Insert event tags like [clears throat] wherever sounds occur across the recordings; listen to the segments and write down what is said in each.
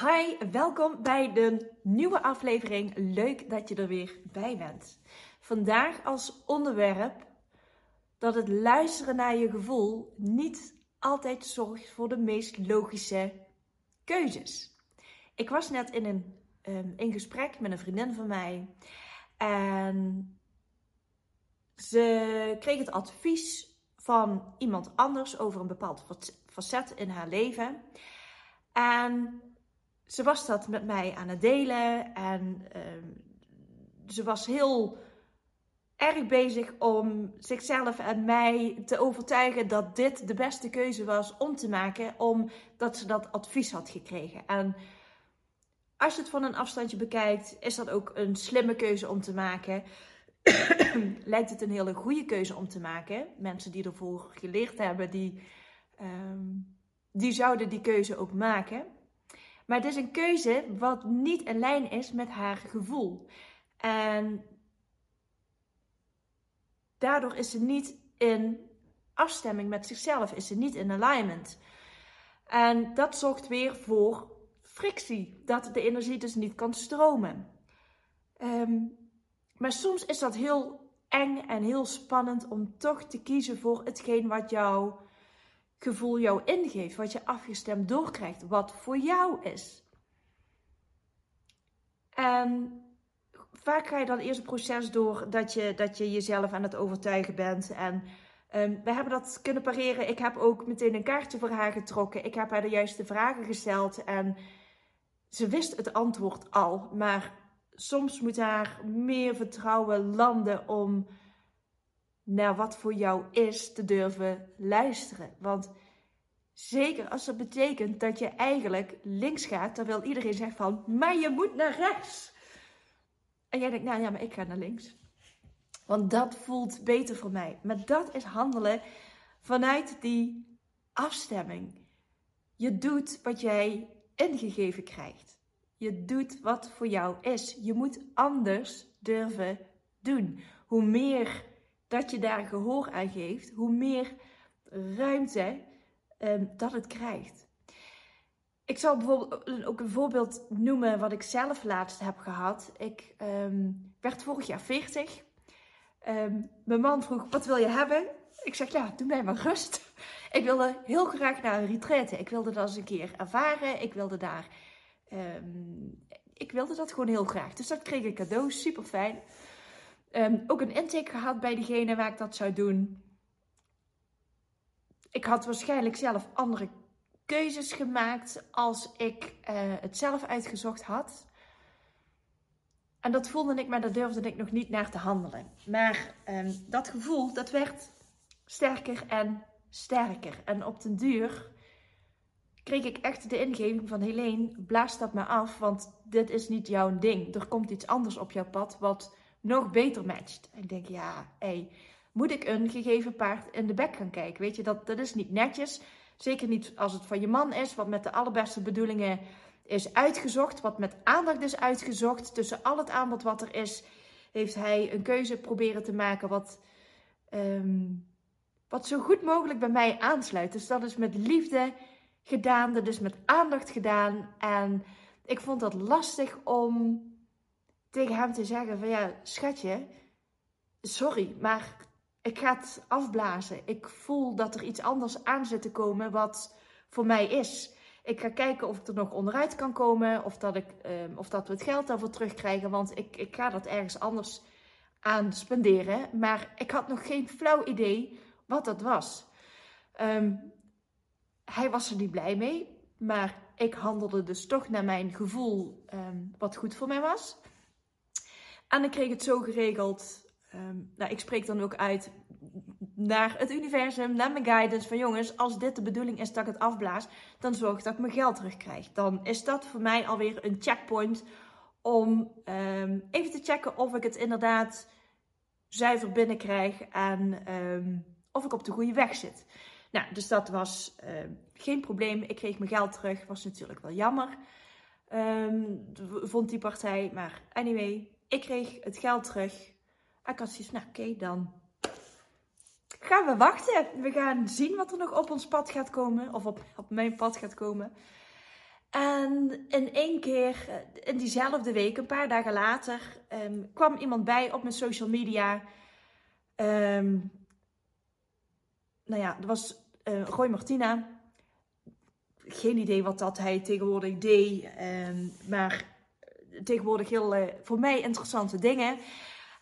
Hi, welkom bij de nieuwe aflevering. Leuk dat je er weer bij bent. Vandaag als onderwerp dat het luisteren naar je gevoel niet altijd zorgt voor de meest logische keuzes. Ik was net in een um, in gesprek met een vriendin van mij en ze kreeg het advies van iemand anders over een bepaald facet in haar leven. En ze was dat met mij aan het delen en uh, ze was heel erg bezig om zichzelf en mij te overtuigen dat dit de beste keuze was om te maken, omdat ze dat advies had gekregen. En als je het van een afstandje bekijkt, is dat ook een slimme keuze om te maken. [coughs] Lijkt het een hele goede keuze om te maken. Mensen die ervoor geleerd hebben, die, um, die zouden die keuze ook maken. Maar het is een keuze wat niet in lijn is met haar gevoel. En daardoor is ze niet in afstemming met zichzelf, is ze niet in alignment. En dat zorgt weer voor frictie, dat de energie dus niet kan stromen. Ehm, maar soms is dat heel eng en heel spannend om toch te kiezen voor hetgeen wat jouw gevoel jou ingeeft, wat je afgestemd doorkrijgt, wat voor jou is. En vaak ga je dan eerst een proces door dat je, dat je jezelf aan het overtuigen bent. En um, we hebben dat kunnen pareren. Ik heb ook meteen een kaartje voor haar getrokken. Ik heb haar de juiste vragen gesteld en ze wist het antwoord al. Maar soms moet haar meer vertrouwen landen om naar wat voor jou is te durven luisteren. Want zeker als dat betekent dat je eigenlijk links gaat, terwijl iedereen zegt van, maar je moet naar rechts. En jij denkt, nou ja, maar ik ga naar links. Want dat voelt beter voor mij. Maar dat is handelen vanuit die afstemming. Je doet wat jij ingegeven krijgt. Je doet wat voor jou is. Je moet anders durven doen. Hoe meer dat je daar gehoor aan geeft, hoe meer ruimte um, dat het krijgt. Ik zal bijvoorbeeld ook een voorbeeld noemen wat ik zelf laatst heb gehad. Ik um, werd vorig jaar 40. Um, ehm, mijn man vroeg, wat wil je hebben? Ik zeg, ja, doe mij maar rust. [laughs] Ik wilde heel graag naar een retraite. Ik wilde dat eens een keer ervaren. Ik wilde daar... ik wilde dat gewoon heel graag. Dus dat kreeg ik cadeau. Super fijn. Um, ook een intake gehad bij degene waar ik dat zou doen. Ik had waarschijnlijk zelf andere keuzes gemaakt als ik uh, het zelf uitgezocht had. En dat voelde ik, maar daar durfde ik nog niet naar te handelen. Maar um, dat gevoel, dat werd sterker en sterker. En op den duur kreeg ik echt de ingeving van Helene, blaas dat maar af, want dit is niet jouw ding. Er komt iets anders op jouw pad wat nog beter matcht. Ik denk, ja, moet ik een gegeven paard in de bek gaan kijken? Weet je, dat, dat is niet netjes. Zeker niet als het van je man is, wat met de allerbeste bedoelingen is uitgezocht, wat met aandacht is uitgezocht. Tussen al het aanbod wat er is, heeft hij een keuze proberen te maken wat, um, wat zo goed mogelijk bij mij aansluit. Dus dat is met liefde gedaan, dat is met aandacht gedaan. En ik vond dat lastig om tegen hem te zeggen van ja, schatje, sorry, maar ik ga het afblazen. Ik voel dat er iets anders aan zit te komen wat voor mij is. Ik ga kijken of ik er nog onderuit kan komen. Of dat, ik, um, of dat we het geld daarvoor terugkrijgen. Want ik, ik ga dat ergens anders aan spenderen. Maar ik had nog geen flauw idee wat dat was. Um, hij was er niet blij mee. Maar ik handelde dus toch naar mijn gevoel um, wat goed voor mij was. En ik kreeg het zo geregeld Um, nou, ik spreek dan ook uit naar het universum, naar mijn guidance. Van jongens, als dit de bedoeling is dat ik het afblaas, dan zorg dat ik mijn geld terugkrijg. Dan is dat voor mij alweer een checkpoint om um, even te checken of ik het inderdaad zuiver binnenkrijg en um, of ik op de goede weg zit. Nou, dus dat was geen probleem. Ik kreeg mijn geld terug. Was natuurlijk wel jammer. vond die partij. Maar anyway, ik kreeg het geld terug. Ik had zoiets nou oké, dan gaan we wachten. We gaan zien wat er nog op ons pad gaat komen. Of op, op mijn pad gaat komen. En in één keer, eh, in diezelfde week, een paar dagen later, ehm, kwam iemand bij op mijn social media. Um, nou ja, dat was uh, Roy Martina. Geen idee wat dat hij tegenwoordig deed. Um, maar tegenwoordig heel uh, voor mij interessante dingen.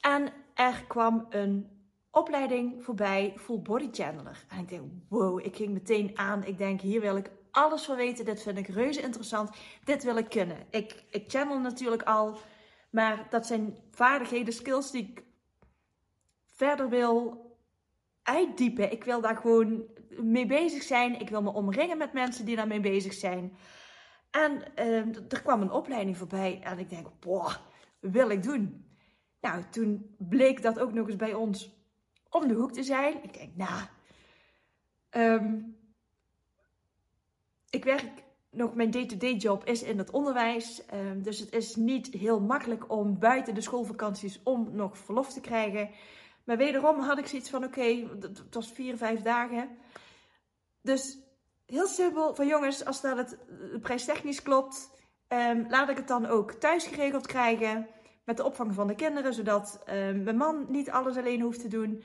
En er kwam een opleiding voorbij, Full Body Channeler. En ik denk, wow, ik ging meteen aan. Ik denk, hier wil ik alles van weten. Dit vind ik reuze interessant. Dit wil ik kunnen. Ik, ik channel natuurlijk al. Maar dat zijn vaardigheden, skills die ik verder wil uitdiepen. Ik wil daar gewoon mee bezig zijn. Ik wil me omringen met mensen die daarmee bezig zijn. En uh, er kwam een opleiding voorbij. En ik denk, boah, wil ik doen. Nou, toen bleek dat ook nog eens bij ons om de hoek te zijn. Ik denk, nou, um, ik werk nog, mijn day-to-day job is in het onderwijs. Um, dus het is niet heel makkelijk om buiten de schoolvakanties om nog verlof te krijgen. Maar wederom had ik zoiets van, oké, het was vier, vijf dagen. Dus heel simpel, van jongens, als dat het prijstechnisch klopt, um, laat ik het dan ook thuis geregeld krijgen. Met de opvang van de kinderen, zodat um, mijn man niet alles alleen hoeft te doen.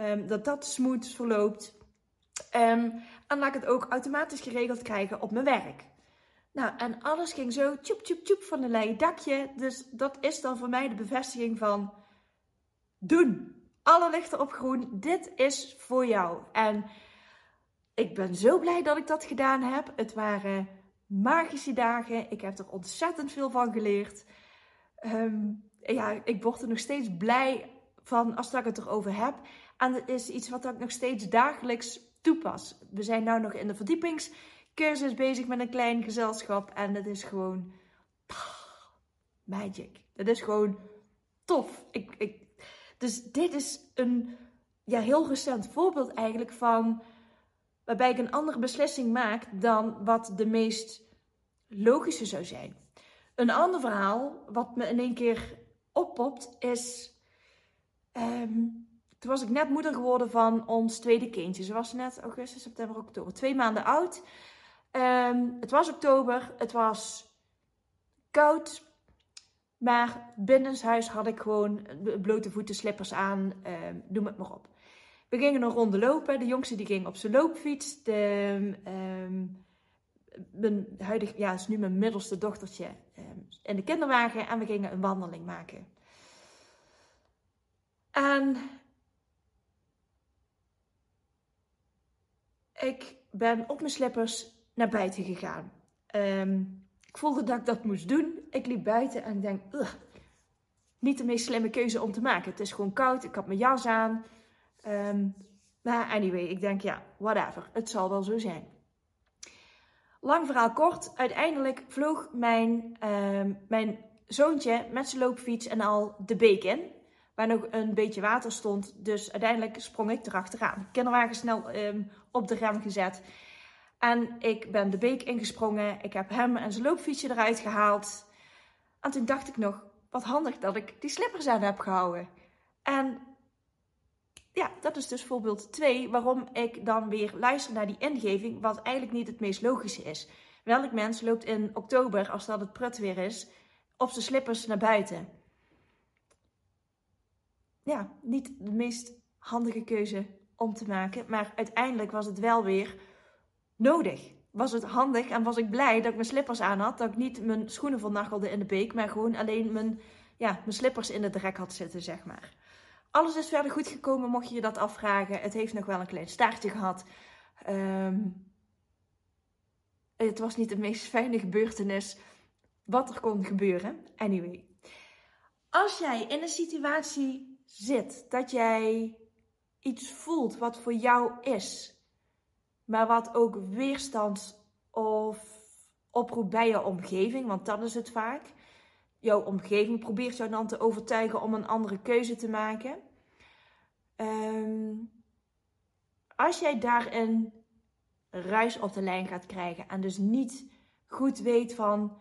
Um, dat dat smooth verloopt. En laat ik het ook automatisch geregeld krijgen op mijn werk. Nou, en alles ging zo tjoep tjoep tjoep van een leien dakje. Dus dat is dan voor mij de bevestiging van doen. Alle lichten op groen. Dit is voor jou. En ik ben zo blij dat ik dat gedaan heb. Het waren magische dagen. Ik heb er ontzettend veel van geleerd. Um, ja, ik word er nog steeds blij van als ik het erover heb. En het is iets wat ik nog steeds dagelijks toepas. We zijn nu nog in de verdiepingscursus bezig met een klein gezelschap. En het is gewoon magic. Het is gewoon tof. Ik, ik, dus dit is een ja, heel recent voorbeeld eigenlijk van waarbij ik een andere beslissing maak dan wat de meest logische zou zijn. Een ander verhaal wat me in één keer oppopt is um, toen was ik net moeder geworden van ons tweede kindje. Ze was net augustus, september, oktober. Twee maanden oud. Um, het was oktober. Het was koud. Maar binnenshuis had ik gewoon blote voeten, slippers aan. Um, noem het maar op. We gingen een ronde lopen. De jongste die ging op zijn loopfiets. De, um, mijn huidige, ja, is nu mijn middelste dochtertje in de kinderwagen. En we gingen een wandeling maken. En ik ben op mijn slippers naar buiten gegaan. Ik voelde dat ik dat moest doen. Ik liep buiten en denk, ugh, niet de meest slimme keuze om te maken. Het is gewoon koud, ik had mijn jas aan. Maar anyway, ik denk, ja, whatever. Het zal wel zo zijn. Lang verhaal kort, uiteindelijk vloog mijn, um, mijn zoontje met zijn loopfiets en al de beek in waar nog een beetje water stond. Dus uiteindelijk sprong ik erachteraan. Kinderwagen snel um, op de rem gezet. En ik ben de beek ingesprongen. Ik heb hem en zijn loopfietsje eruit gehaald. En toen dacht ik nog, wat handig dat ik die slippers aan heb gehouden. En ja, dat is dus voorbeeld 2 waarom ik dan weer luister naar die ingeving, wat eigenlijk niet het meest logische is. Welk mens loopt in oktober, als dat het prut weer is, op zijn slippers naar buiten? ja, niet de meest handige keuze om te maken. Maar uiteindelijk was het wel weer nodig. Was het handig en was ik blij dat ik mijn slippers aan had. Dat ik niet mijn schoenen vernachelde in de beek, maar gewoon alleen mijn, ja, mijn slippers in de drek had zitten, zeg maar. Alles is verder goed gekomen, mocht je je dat afvragen. Het heeft nog wel een klein staartje gehad. Um, het was niet de meest fijne gebeurtenis wat er kon gebeuren. Anyway. Als jij in een situatie zit. Dat jij iets voelt wat voor jou is, maar wat ook weerstand of oproept bij jouw omgeving, want dat is het vaak. Jouw omgeving probeert jou dan te overtuigen om een andere keuze te maken. Um, als jij daarin ruis op de lijn gaat krijgen en dus niet goed weet van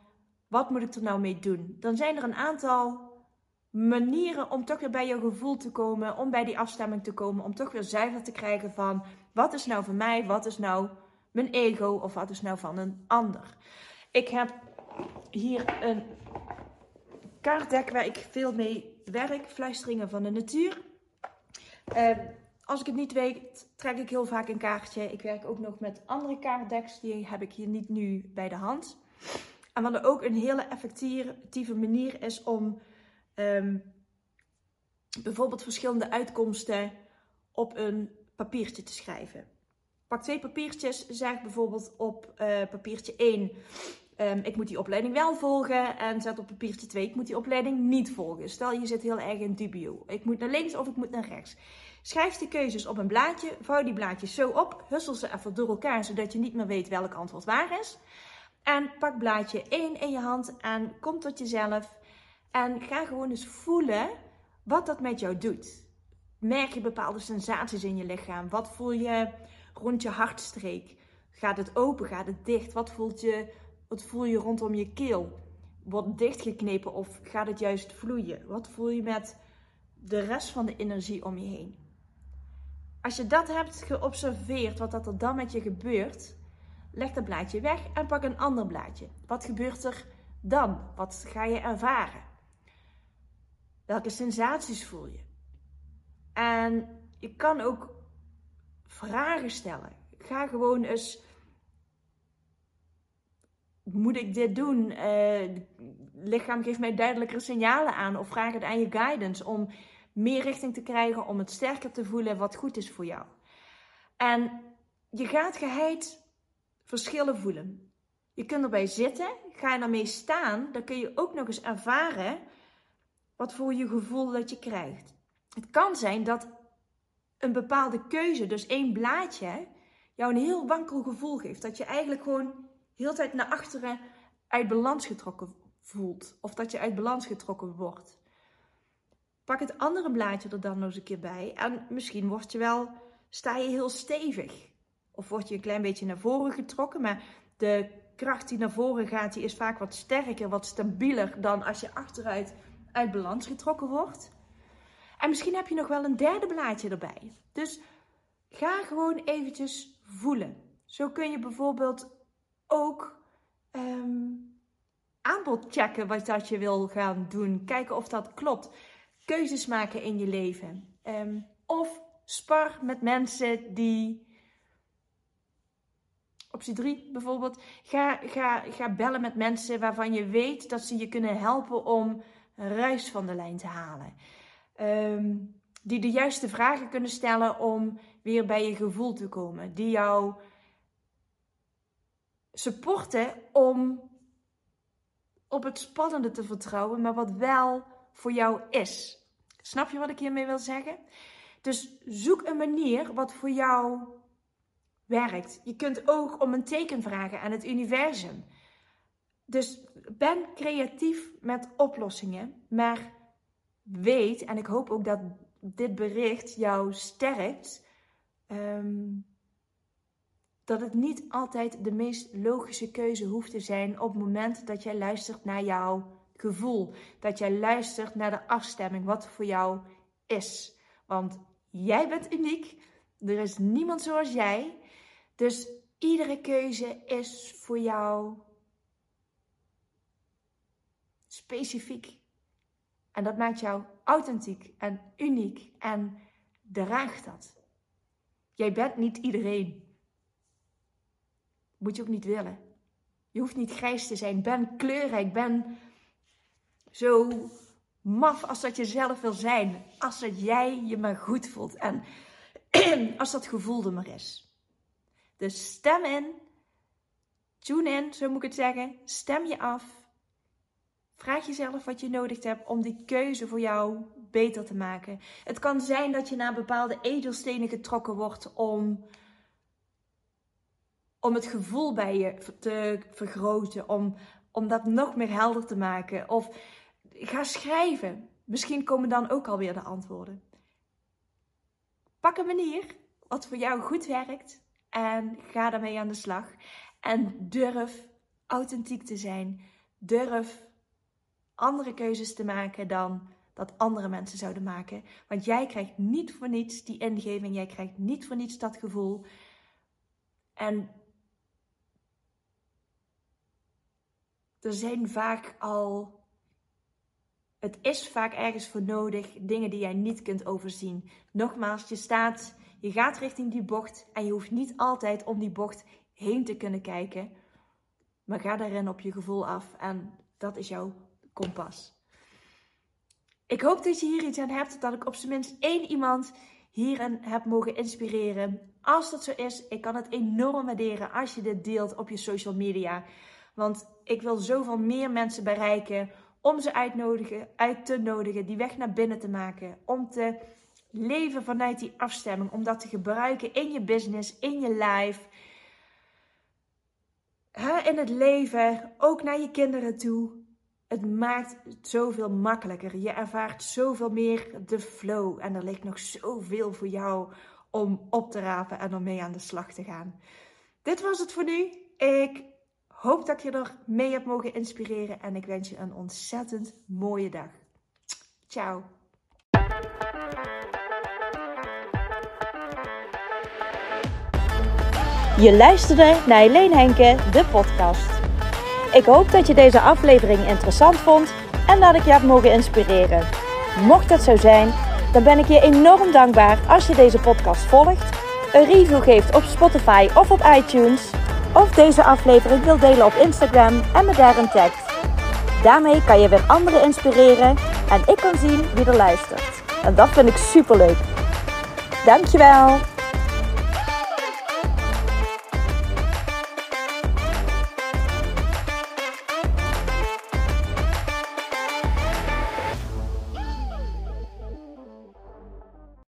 wat moet ik er nou mee doen, dan zijn er een aantal manieren om toch weer bij je gevoel te komen, om bij die afstemming te komen, om toch weer zuiver te krijgen van wat is nou van mij, wat is nou mijn ego of wat is nou van een ander. Ik heb hier een kaartdek waar ik veel mee werk. Fluisteringen van de natuur. Uh, als ik het niet weet, trek ik heel vaak een kaartje. Ik werk ook nog met andere kaartdeks. Die heb ik hier niet nu bij de hand. En wat ook een hele effectieve manier is om um, bijvoorbeeld verschillende uitkomsten op een papiertje te schrijven. Pak twee papiertjes, zeg bijvoorbeeld op uh, papiertje 1, ehm, ik moet die opleiding wel volgen. En zet op papiertje 2, ik moet die opleiding niet volgen. Stel je zit heel erg in dubio. Ik moet naar links of ik moet naar rechts. Schrijf de keuzes op een blaadje, vouw die blaadjes zo op, hussel ze even door elkaar, zodat je niet meer weet welk antwoord waar is. En pak blaadje 1 in je hand en kom tot jezelf en ga gewoon eens voelen wat dat met jou doet. Merk je bepaalde sensaties in je lichaam? Wat voel je rond je hartstreek? Gaat het open? Gaat het dicht? Wat, voelt je, wat voel je rondom je keel? Wordt dichtgeknepen of gaat het juist vloeien? Wat voel je met de rest van de energie om je heen? Als je dat hebt geobserveerd, wat dat er dan met je gebeurt, leg dat blaadje weg en pak een ander blaadje. Wat gebeurt er dan? Wat ga je ervaren? Welke sensaties voel je? En je kan ook vragen stellen. Ga gewoon eens. Moet ik dit doen? Uh, lichaam geeft mij duidelijkere signalen aan. Of vraag het aan je guidance om meer richting te krijgen, om het sterker te voelen wat goed is voor jou. En je gaat geheid verschillen voelen. Je kunt erbij zitten, ga je ermee staan, dan kun je ook nog eens ervaren wat voor je gevoel dat je krijgt. Het kan zijn dat een bepaalde keuze, dus één blaadje, jou een heel wankel gevoel geeft. Dat je eigenlijk gewoon heel tijd naar achteren uit balans getrokken voelt. Of dat je uit balans getrokken wordt. Pak het andere blaadje er dan nog eens een keer bij. En misschien word je wel, sta je heel stevig. Of word je een klein beetje naar voren getrokken. Maar de kracht die naar voren gaat, die is vaak wat sterker, wat stabieler dan als je achteruit uit balans getrokken wordt. En misschien heb je nog wel een derde blaadje erbij. Dus ga gewoon eventjes voelen. Zo kun je bijvoorbeeld ook um, aanbod checken wat dat je wil gaan doen. Kijken of dat klopt. Keuzes maken in je leven. Ehm, of spar met mensen die. Optie 3 bijvoorbeeld. Ga, ga, ga bellen met mensen waarvan je weet dat ze je kunnen helpen om ruis van de lijn te halen. Ehm, die de juiste vragen kunnen stellen om weer bij je gevoel te komen. Die jou supporten om op het spannende te vertrouwen, maar wat wel voor jou is. Snap je wat ik hiermee wil zeggen? Dus zoek een manier wat voor jou werkt. Je kunt ook om een teken vragen aan het universum. Dus ben creatief met oplossingen, maar weet, en ik hoop ook dat dit bericht jou sterkt, ehm, dat het niet altijd de meest logische keuze hoeft te zijn op het moment dat jij luistert naar jouw gevoel. Dat jij luistert naar de afstemming, wat voor jou is. Want jij bent uniek, er is niemand zoals jij. Dus iedere keuze is voor jou specifiek. En dat maakt jou authentiek en uniek en draagt dat. Jij bent niet iedereen. Moet je ook niet willen. Je hoeft niet grijs te zijn. Ben kleurrijk. Ben zo maf als dat je zelf wil zijn. Als dat jij je maar goed voelt. En [clears throat] als dat gevoel er maar is. Dus stem in. Tune in, zo moet ik het zeggen. Stem je af. Vraag jezelf wat je nodig hebt om die keuze voor jou beter te maken. Het kan zijn dat je naar bepaalde edelstenen getrokken wordt om, om het gevoel bij je te vergroten, om, om dat nog meer helder te maken. Of ga schrijven. Misschien komen dan ook alweer de antwoorden. Pak een manier wat voor jou goed werkt en ga daarmee aan de slag. En durf authentiek te zijn. Durf andere keuzes te maken dan dat andere mensen zouden maken. Want jij krijgt niet voor niets die ingeving, jij krijgt niet voor niets dat gevoel. En er zijn vaak al. Het is vaak ergens voor nodig, dingen die jij niet kunt overzien. Nogmaals, je staat, je gaat richting die bocht en je hoeft niet altijd om die bocht heen te kunnen kijken. Maar ga daarin op je gevoel af en dat is jouw kompas. Ik hoop dat je hier iets aan hebt, dat ik op zijn minst één iemand hierin heb mogen inspireren. Als dat zo is, ik kan het enorm waarderen als je dit deelt op je social media. Want ik wil zoveel meer mensen bereiken om ze uitnodigen, uit te nodigen, die weg naar binnen te maken. Om te leven vanuit die afstemming. Om dat te gebruiken in je business, in je life. In het leven, ook naar je kinderen toe. Het maakt het zoveel makkelijker. Je ervaart zoveel meer de flow. En er ligt nog zoveel voor jou om op te rapen en om mee aan de slag te gaan. Dit was het voor nu. Ik hoop dat je er mee heb mogen inspireren. En ik wens je een ontzettend mooie dag. Ciao. Je luisterde naar Helene Henke, de podcast. Ik hoop dat je deze aflevering interessant vond en dat ik je heb mogen inspireren. Mocht dat zo zijn, dan ben ik je enorm dankbaar als je deze podcast volgt, een review geeft op Spotify of op iTunes, of deze aflevering wil delen op Instagram en me daarin tagt. Daarmee kan je weer anderen inspireren en ik kan zien wie er luistert. En dat vind ik super leuk. Dankjewel!